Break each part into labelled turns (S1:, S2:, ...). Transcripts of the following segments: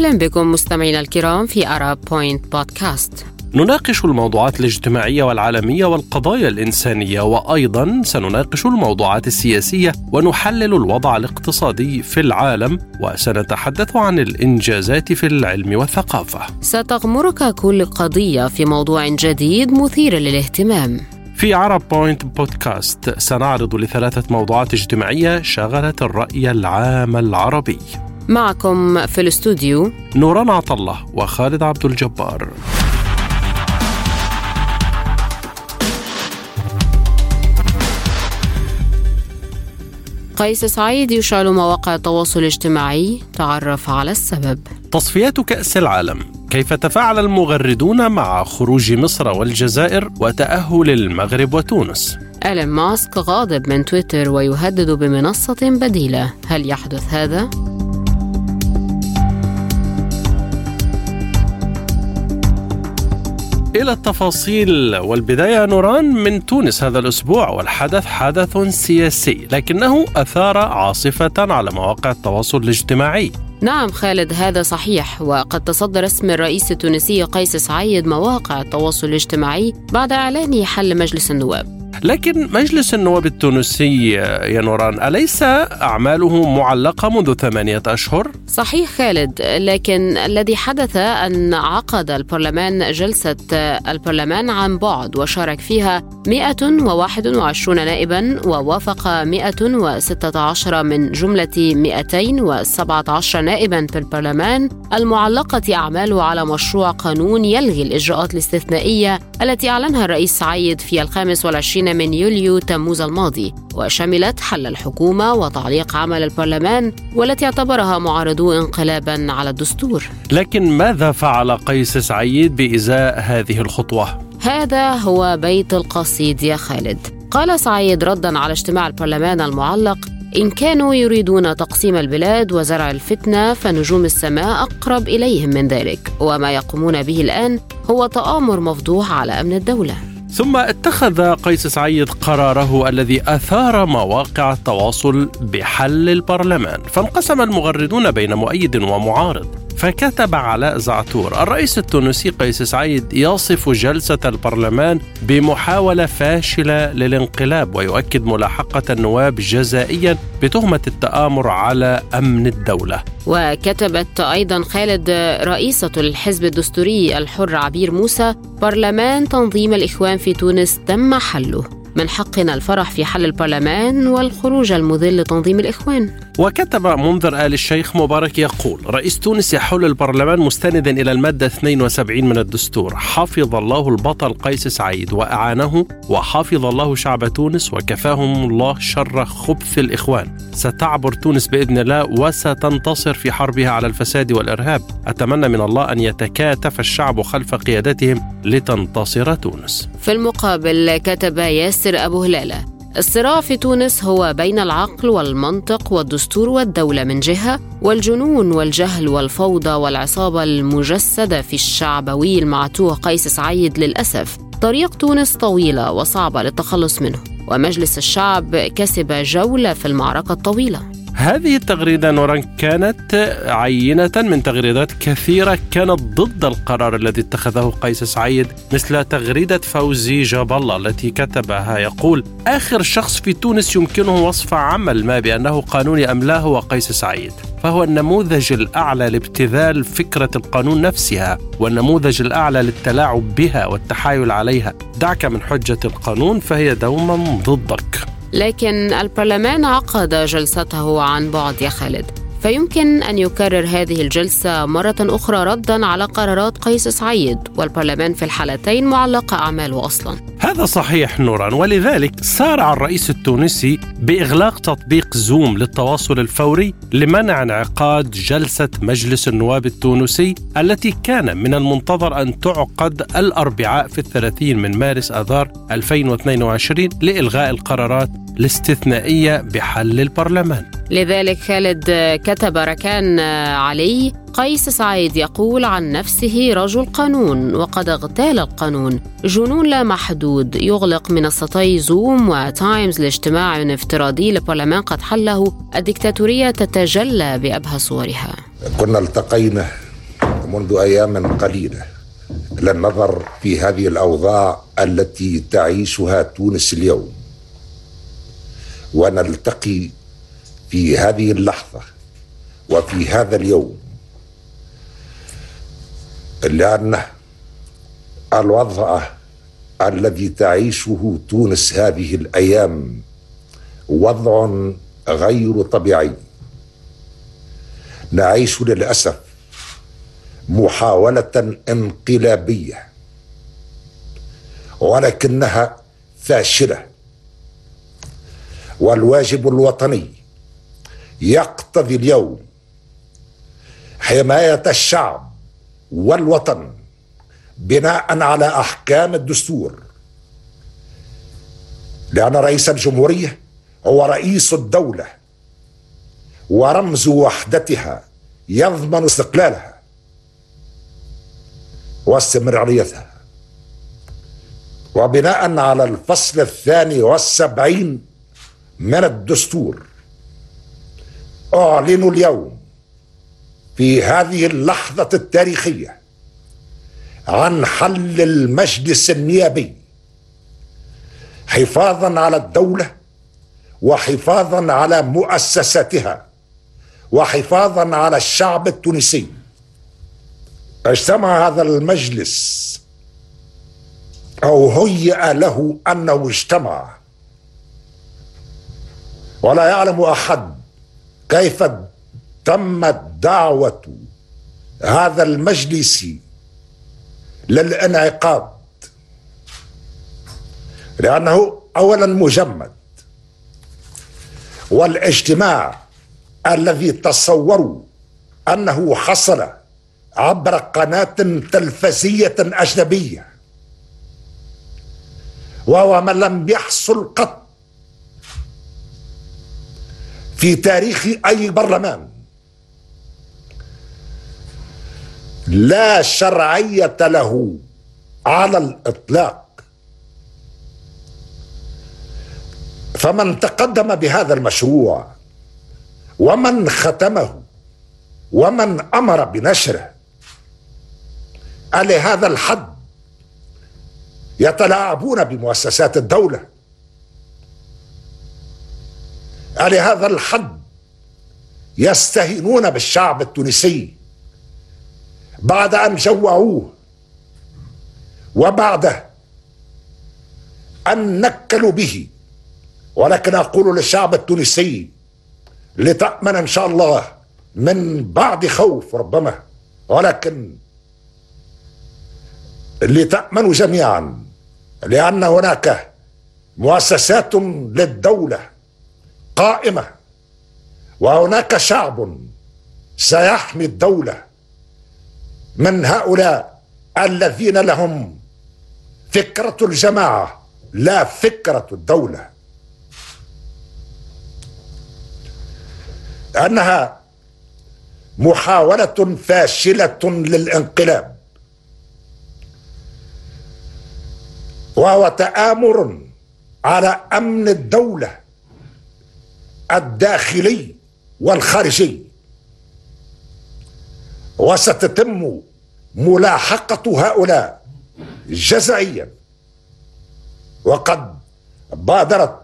S1: أهلا بكم مستمعينا الكرام في Arab Point Podcast
S2: نناقش الموضوعات الاجتماعية والعالمية والقضايا الإنسانية وأيضا سنناقش الموضوعات السياسية ونحلل الوضع الاقتصادي في العالم وسنتحدث عن الإنجازات في العلم والثقافة.
S1: ستغمرك كل قضية في موضوع جديد مثير للاهتمام.
S2: في عرب بوينت بودكاست سنعرض لثلاثة موضوعات اجتماعية شغلت الرأي العام العربي.
S1: معكم في الاستوديو
S2: نوران عطلة وخالد عبد الجبار.
S1: قيس سعيد يشعل مواقع التواصل الاجتماعي تعرف على السبب.
S2: تصفيات كأس العالم. كيف تفاعل المغردون مع خروج مصر والجزائر وتأهل المغرب وتونس؟
S1: إيلون ماسك غاضب من تويتر ويهدد بمنصة بديلة. هل يحدث هذا؟
S2: إلى التفاصيل. والبداية نوران من تونس هذا الأسبوع والحدث حدث سياسي لكنه أثار عاصفة على مواقع التواصل الاجتماعي.
S1: نعم خالد هذا صحيح. وقد تصدر اسم الرئيس التونسي قيس سعيد مواقع التواصل الاجتماعي بعد إعلان حل مجلس النواب.
S2: لكن مجلس النواب التونسي يا نوران أليس أعماله معلقة منذ ثمانية أشهر؟
S1: صحيح خالد لكن الذي حدث أن عقد البرلمان جلسة البرلمان عن بعد وشارك فيها 121 نائبا ووافق 116 من جملة 217 نائبا في البرلمان المعلقة أعماله على مشروع قانون يلغي الإجراءات الاستثنائية التي أعلنها الرئيس سعيد في الخامس والعشرين من يوليو تموز الماضي وشملت حل الحكومة وتعليق عمل البرلمان والتي اعتبرها معارضو انقلابا على الدستور.
S2: لكن ماذا فعل قيس سعيد بإزاء هذه الخطوة؟
S1: هذا هو بيت القصيد يا خالد. قال سعيد ردا على اجتماع البرلمان المعلق إن كانوا يريدون تقسيم البلاد وزرع الفتنة فنجوم السماء أقرب إليهم من ذلك وما يقومون به الآن هو تآمر مفضوح على أمن الدولة.
S2: ثم اتخذ قيس سعيد قراره الذي أثار مواقع التواصل بحل البرلمان فانقسم المغردون بين مؤيد ومعارض. فكتب علاء زعتور. الرئيس التونسي قيس سعيد يصف جلسة البرلمان بمحاولة فاشلة للانقلاب ويؤكد ملاحقة النواب جزائيا بتهمة التآمر على أمن الدولة.
S1: وكتبت أيضا خالد رئيسة الحزب الدستوري الحر عبير موسي برلمان تنظيم الإخوان في تونس تم حله. من حقنا الفرح في حل البرلمان والخروج المذل لتنظيم الإخوان.
S2: وكتب منذر آل الشيخ مبارك يقول رئيس تونس يحل البرلمان مستندا إلى المادة 72 من الدستور. حفظ الله البطل قيس سعيد وأعانه وحفظ الله شعب تونس وكفاهم الله شر خبث الإخوان. ستعبر تونس بإذن الله وستنتصر في حربها على الفساد والإرهاب. أتمنى من الله أن يتكاتف الشعب خلف قيادتهم لتنتصر تونس.
S1: في المقابل كتب ياسر أبو هلالة. الصراع في تونس هو بين العقل والمنطق والدستور والدولة من جهة والجنون والجهل والفوضى والعصابة المجسدة في الشعبوي المعتوه قيس سعيد للأسف. طريق تونس طويلة وصعبة للتخلص منه. ومجلس الشعب كسب جولة في المعركة الطويلة.
S2: هذه التغريدة نوران كانت عينة من تغريدات كثيرة كانت ضد القرار الذي اتخذه قيس سعيد مثل تغريدة فوزي جاب الله التي كتبها. يقول آخر شخص في تونس يمكنه وصف عمل ما بأنه قانوني أم لا هو قيس سعيد فهو النموذج الأعلى لابتذال فكرة القانون نفسها والنموذج الأعلى للتلاعب بها والتحايل عليها. دعك من حجة القانون فهي دوما ضدك.
S1: لكن البرلمان عقد جلسته عن بعد يا خالد. فيمكن أن يكرر هذه الجلسة مرة أخرى ردا على قرارات قيس سعيد والبرلمان في الحالتين معلقة أعماله أصلا.
S2: هذا صحيح نوران ولذلك سارع الرئيس التونسي بإغلاق تطبيق زوم للتواصل الفوري لمنع انعقاد جلسة مجلس النواب التونسي التي كان من المنتظر أن تعقد الأربعاء في الثلاثين من مارس أذار 2022 لإلغاء القرارات الاستثنائية بحل البرلمان.
S1: لذلك خالد كتب ركان علي قيس سعيد يقول عن نفسه رجل قانون وقد اغتال القانون. جنون لا محدود يغلق منصتي زوم وتيمز لاجتماع افتراضي لبرلمان قد حله. الدكتاتورية تتجلى بأبهى صورها.
S3: كنا التقينا منذ أيام قليلة. للنظر في هذه الأوضاع التي تعيشها تونس اليوم. ونلتقي في هذه اللحظة وفي هذا اليوم. لأن الوضع الذي تعيشه تونس هذه الأيام وضع غير طبيعي. نعيش للأسف محاولة انقلابية ولكنها فاشلة. والواجب الوطني يقتضي اليوم حماية الشعب والوطن بناء على أحكام الدستور. لأن رئيس الجمهورية هو رئيس الدولة ورمز وحدتها يضمن استقلالها واستمراريتها وبناء على الفصل الثاني والسبعين من الدستور أعلن اليوم في هذه اللحظة التاريخية عن حل المجلس النيابي حفاظا على الدولة وحفاظا على مؤسساتها وحفاظا على الشعب التونسي. اجتمع هذا المجلس أو هيئ له أنه اجتمع. ولا يعلم أحد كيف تمت دعوة هذا المجلس للانعقاد؟ لأنه اولا مجمد والاجتماع الذي تصوروا أنه حصل عبر قناة تلفزية أجنبية وهو ما لم يحصل قط في تاريخ أي برلمان. لا شرعية له على الإطلاق. فمن تقدم بهذا المشروع ومن ختمه ومن أمر بنشره إلى هذا الحد يتلاعبون بمؤسسات الدولة. لهذا الحد يستهينون بالشعب التونسي بعد أن جوعوه وبعد أن نكلوا به. ولكن أقول للشعب التونسي لتأمن إن شاء الله من بعد خوف ربما. ولكن لتأمنوا جميعا لأن هناك مؤسسات للدولة قائمة. وهناك شعب سيحمي الدولة من هؤلاء الذين لهم فكرة الجماعة لا فكرة الدولة. انها محاولة فاشلة للانقلاب. وهو تآمر على أمن الدولة الداخلي والخارجي. وستتم ملاحقة هؤلاء جزائيا. وقد بادرت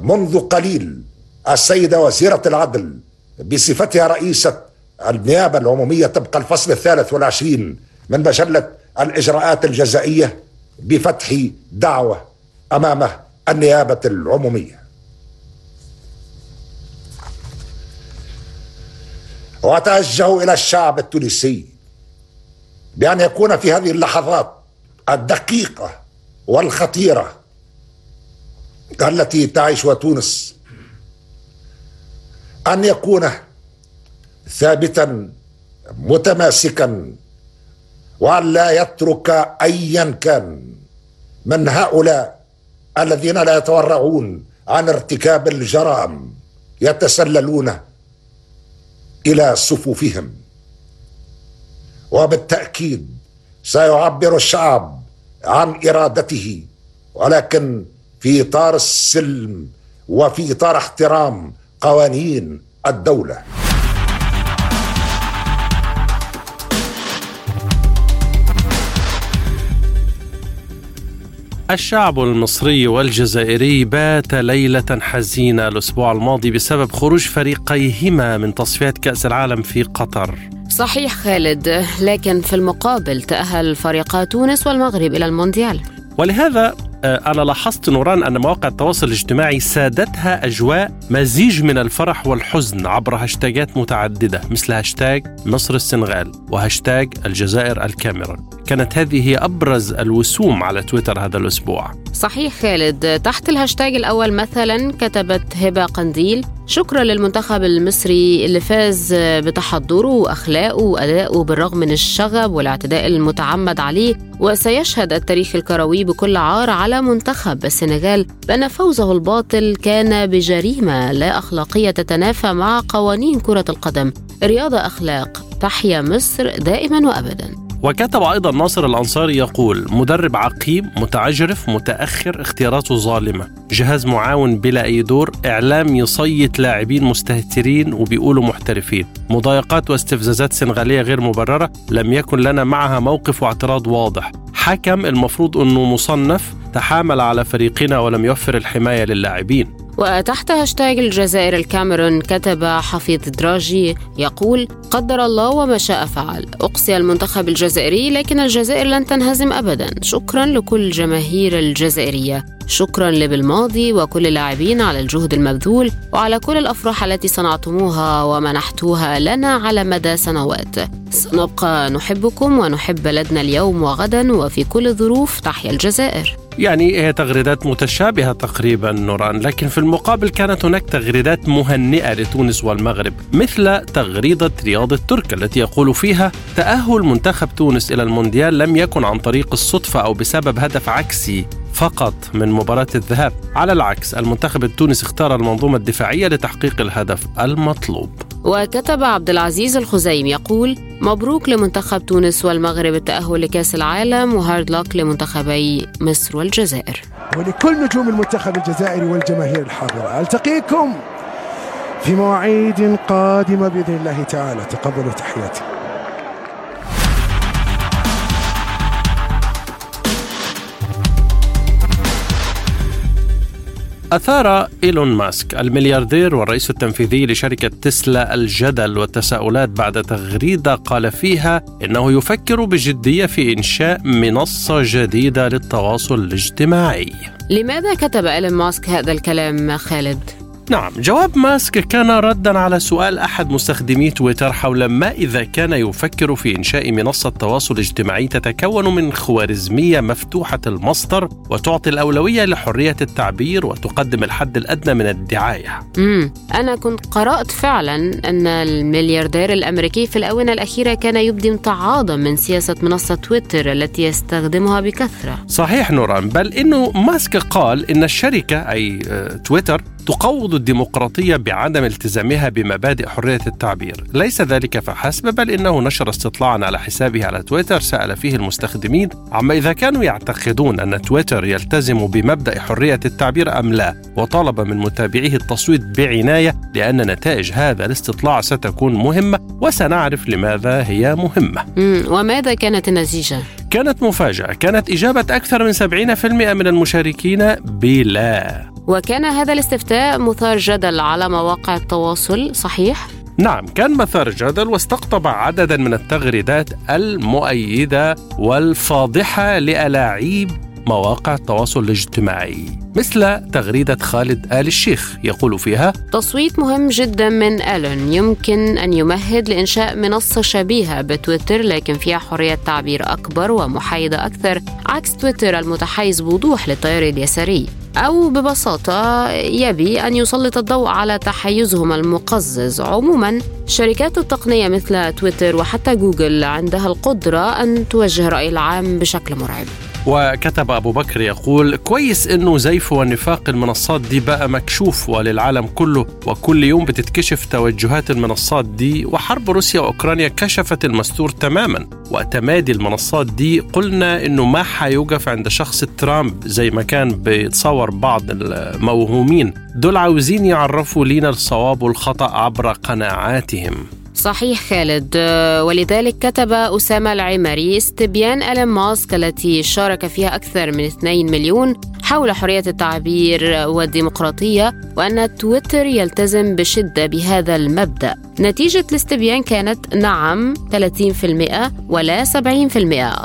S3: منذ قليل السيدة وزيرة العدل بصفتها رئيسة النيابة العمومية طبق الفصل الثالث والعشرين من مجلة الإجراءات الجزائية بفتح دعوة أمام النيابة العمومية. وأتوجه إلى الشعب التونسي بأن يكون في هذه اللحظات الدقيقة والخطيرة التي تعيشها تونس أن يكون ثابتا متماسكا وأن لا يترك أيا كان من هؤلاء الذين لا يتورعون عن ارتكاب الجرائم يتسللون إلى صفوفهم. وبالتأكيد سيعبر الشعب عن إرادته ولكن في إطار السلم وفي إطار احترام قوانين الدولة.
S2: الشعب المصري والجزائري بات ليلة حزينة الأسبوع الماضي بسبب خروج فريقيهما من تصفيات كأس العالم في قطر.
S1: صحيح خالد لكن في المقابل تأهل فريقا تونس والمغرب إلى المونديال.
S2: ولهذا أنا لاحظت نوران أن مواقع التواصل الاجتماعي سادتها أجواء مزيج من الفرح والحزن عبر هاشتاجات متعددة مثل هاشتاج مصر السنغال وهاشتاج الجزائر الكاميرون. كانت هذه هي أبرز الوسوم على تويتر هذا الأسبوع.
S1: صحيح خالد تحت الهاشتاج الأول مثلا كتبت هبة قنديل شكرا للمنتخب المصري اللي فاز بتحضره وأخلاقه وادائه بالرغم من الشغب والاعتداء المتعمد عليه وسيشهد التاريخ الكروي بكل عار على منتخب السنغال بأن فوزه الباطل كان بجريمة لا أخلاقية تتنافى مع قوانين كرة القدم. رياضه أخلاق تحيا مصر دائما وابدا.
S2: وكتب أيضا ناصر الأنصاري يقول مدرب عقيم متعجرف متأخر اختياراته ظالمة. جهاز معاون بلا أي دور إعلام يصيت لاعبين مستهترين وبيقولوا محترفين. مضايقات واستفزازات سنغالية غير مبررة لم يكن لنا معها موقف واعتراض واضح. حكم المفروض أنه مصنف تحامل على فريقنا ولم يوفر الحماية للاعبين.
S1: وتحت هاشتاج الجزائر الكاميرون كتب حفيظ دراجي يقول قدر الله وما شاء فعل. أقصي المنتخب الجزائري لكن الجزائر لن تنهزم أبدا. شكرا لكل الجماهير الجزائرية. شكرا لبالماضي وكل اللاعبين على الجهد المبذول وعلى كل الأفراح التي صنعتموها ومنحتوها لنا على مدى سنوات. سنبقى نحبكم ونحب بلدنا اليوم وغدا وفي كل الظروف. تحيا الجزائر.
S2: يعني هي تغريدات متشابهة تقريبا نوران. لكن في المقابل كانت هناك تغريدات مهنئة لتونس والمغرب مثل تغريدة رياض الترك التي يقول فيها تأهل منتخب تونس إلى المونديال لم يكن عن طريق الصدفة أو بسبب هدف عكسي فقط من مباراة الذهاب. على العكس المنتخب التونسي اختار المنظومة الدفاعية لتحقيق الهدف المطلوب.
S1: وكتب عبد العزيز الخزيم يقول مبروك لمنتخب تونس والمغرب التأهل لكأس العالم و hard luck لمنتخبي مصر والجزائر.
S4: ولكل نجوم المنتخب الجزائري والجماهير الحاضرة ألتقيكم في مواعيد قادمة بإذن الله تعالى. تقبلوا تحياتي.
S2: أثار إيلون ماسك الملياردير والرئيس التنفيذي لشركة تسلا الجدل والتساؤلات بعد تغريدة قال فيها إنه يفكر بجدية في إنشاء منصة جديدة للتواصل الاجتماعي
S1: لماذا كتب إيلون ماسك هذا الكلام خالد؟
S2: نعم جواب ماسك كان ردا على سؤال أحد مستخدمي تويتر حول ما إذا كان يفكر في إنشاء منصة تواصل اجتماعي تتكون من خوارزمية مفتوحة المصدر وتعطي الأولوية لحرية التعبير وتقدم الحد الأدنى من الدعايه.
S1: امم أنا كنت قرأت فعلا أن الملياردير الأمريكي في الآونة الأخيرة كان يبدي امتعاضا من سياسة منصة تويتر التي يستخدمها بكثرة.
S2: صحيح نوران بل إنه ماسك قال إن الشركة أي آه، تويتر تقوض الديمقراطية بعدم التزامها بمبادئ حرية التعبير ليس ذلك فحسب بل إنه نشر استطلاعا على حسابه على تويتر سأل فيه المستخدمين عما إذا كانوا يعتقدون أن تويتر يلتزم بمبدأ حرية التعبير أم لا وطالب من متابعيه التصويت بعناية لأن نتائج هذا الاستطلاع ستكون مهمة وسنعرف لماذا هي مهمة
S1: وماذا كانت النتيجة؟
S2: كانت مفاجأة كانت إجابة أكثر من 70% من المشاركين بلا
S1: وكان هذا الاستفتاء مثار جدل على مواقع التواصل صحيح؟
S2: نعم كان مثار جدل واستقطب عددا من التغريدات المؤيدة والفاضحة لألاعيب مواقع التواصل الاجتماعي مثل تغريدة خالد آل الشيخ يقول فيها
S1: تصويت مهم جدا من ألون يمكن أن يمهد لإنشاء منصة شبيهة بتويتر لكن فيها حرية تعبير أكبر ومحايدة أكثر عكس تويتر المتحيز بوضوح للتيار اليساري أو ببساطة يبي أن يسلط الضوء على تحيزهم المقزز. عموما شركات التقنية مثل تويتر وحتى جوجل عندها القدرة أن توجه الرأي العام بشكل مرعب.
S2: وكتب أبو بكر يقول كويس إنه زيف ونفاق المنصات دي بقى مكشوف وللعالم كله وكل يوم بتتكشف توجهات المنصات دي وحرب روسيا وأوكرانيا كشفت المستور تماما. وتمادي المنصات دي قلنا إنه ما حيوقف عند شخص ترامب زي ما كان بيتصور بعض الموهومين. دول عاوزين يعرفوا لينا الصواب والخطأ عبر قناعاتهم.
S1: صحيح خالد. ولذلك كتب أسامة العمري استبيان ألين ماسك التي شارك فيها أكثر من 2 مليون حول حرية التعبير والديمقراطية وأن تويتر يلتزم بشدة بهذا المبدأ. نتيجة الاستبيان كانت نعم 30% ولا 70%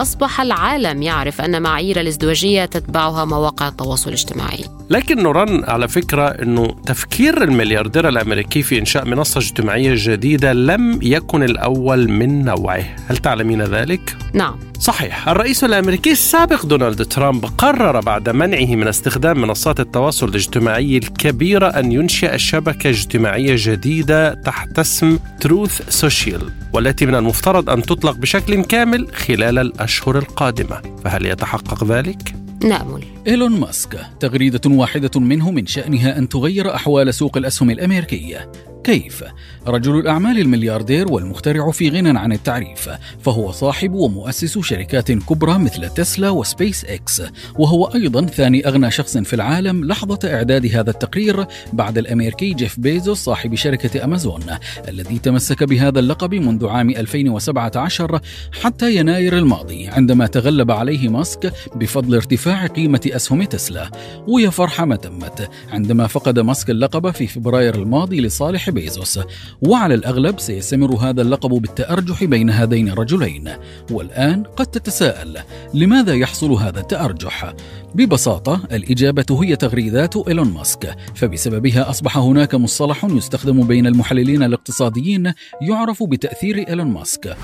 S1: أصبح العالم يعرف أن معايير الإزدواجية تتبعها مواقع التواصل الاجتماعي.
S2: لكن نوران على فكرة أنه تفكير الملياردير الأمريكي في إنشاء منصة اجتماعية جديدة لم يكن الأول من نوعه. هل تعلمين ذلك؟
S1: نعم.
S2: صحيح الرئيس الأمريكي السابق دونالد ترامب قرر بعد منعه من استخدام منصات التواصل الاجتماعي الكبيرة أن ينشئ شبكة اجتماعية جديدة تحت اسم تروث سوشيال والتي من المفترض أن تطلق بشكل كامل خلال الأشهر القادمة. فهل يتحقق ذلك؟
S1: نامل
S5: إيلون ماسك تغريدة واحدة منه من شأنها أن تغير أحوال سوق الأسهم الأمريكية كيف؟ رجل الأعمال الملياردير والمخترع في غنى عن التعريف فهو صاحب ومؤسس شركات كبرى مثل تسلا وسبيس إكس وهو أيضا ثاني أغنى شخص في العالم لحظة إعداد هذا التقرير بعد الأمريكي جيف بيزوس صاحب شركة أمازون الذي تمسك بهذا اللقب منذ عام 2017 حتى يناير الماضي عندما تغلب عليه ماسك بفضل ارتفاع قيمة أسهم تسلا. ويا فرحة ما تمت عندما فقد ماسك اللقب في فبراير الماضي لصالح بيزوس. وعلى الأغلب سيستمر هذا اللقب بالتأرجح بين هذين الرجلين. والآن قد تتساءل لماذا يحصل هذا التأرجح؟ ببساطة الإجابة هي تغريدات إيلون ماسك. فبسببها أصبح هناك مصطلح يستخدم بين المحللين الاقتصاديين يعرف بتأثير إيلون ماسك.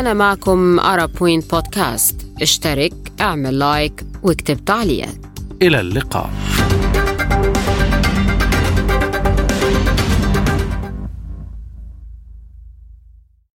S1: كان معكم Arab Point Podcast اشترك اعمل like واكتب تعليق.
S2: إلى اللقاء.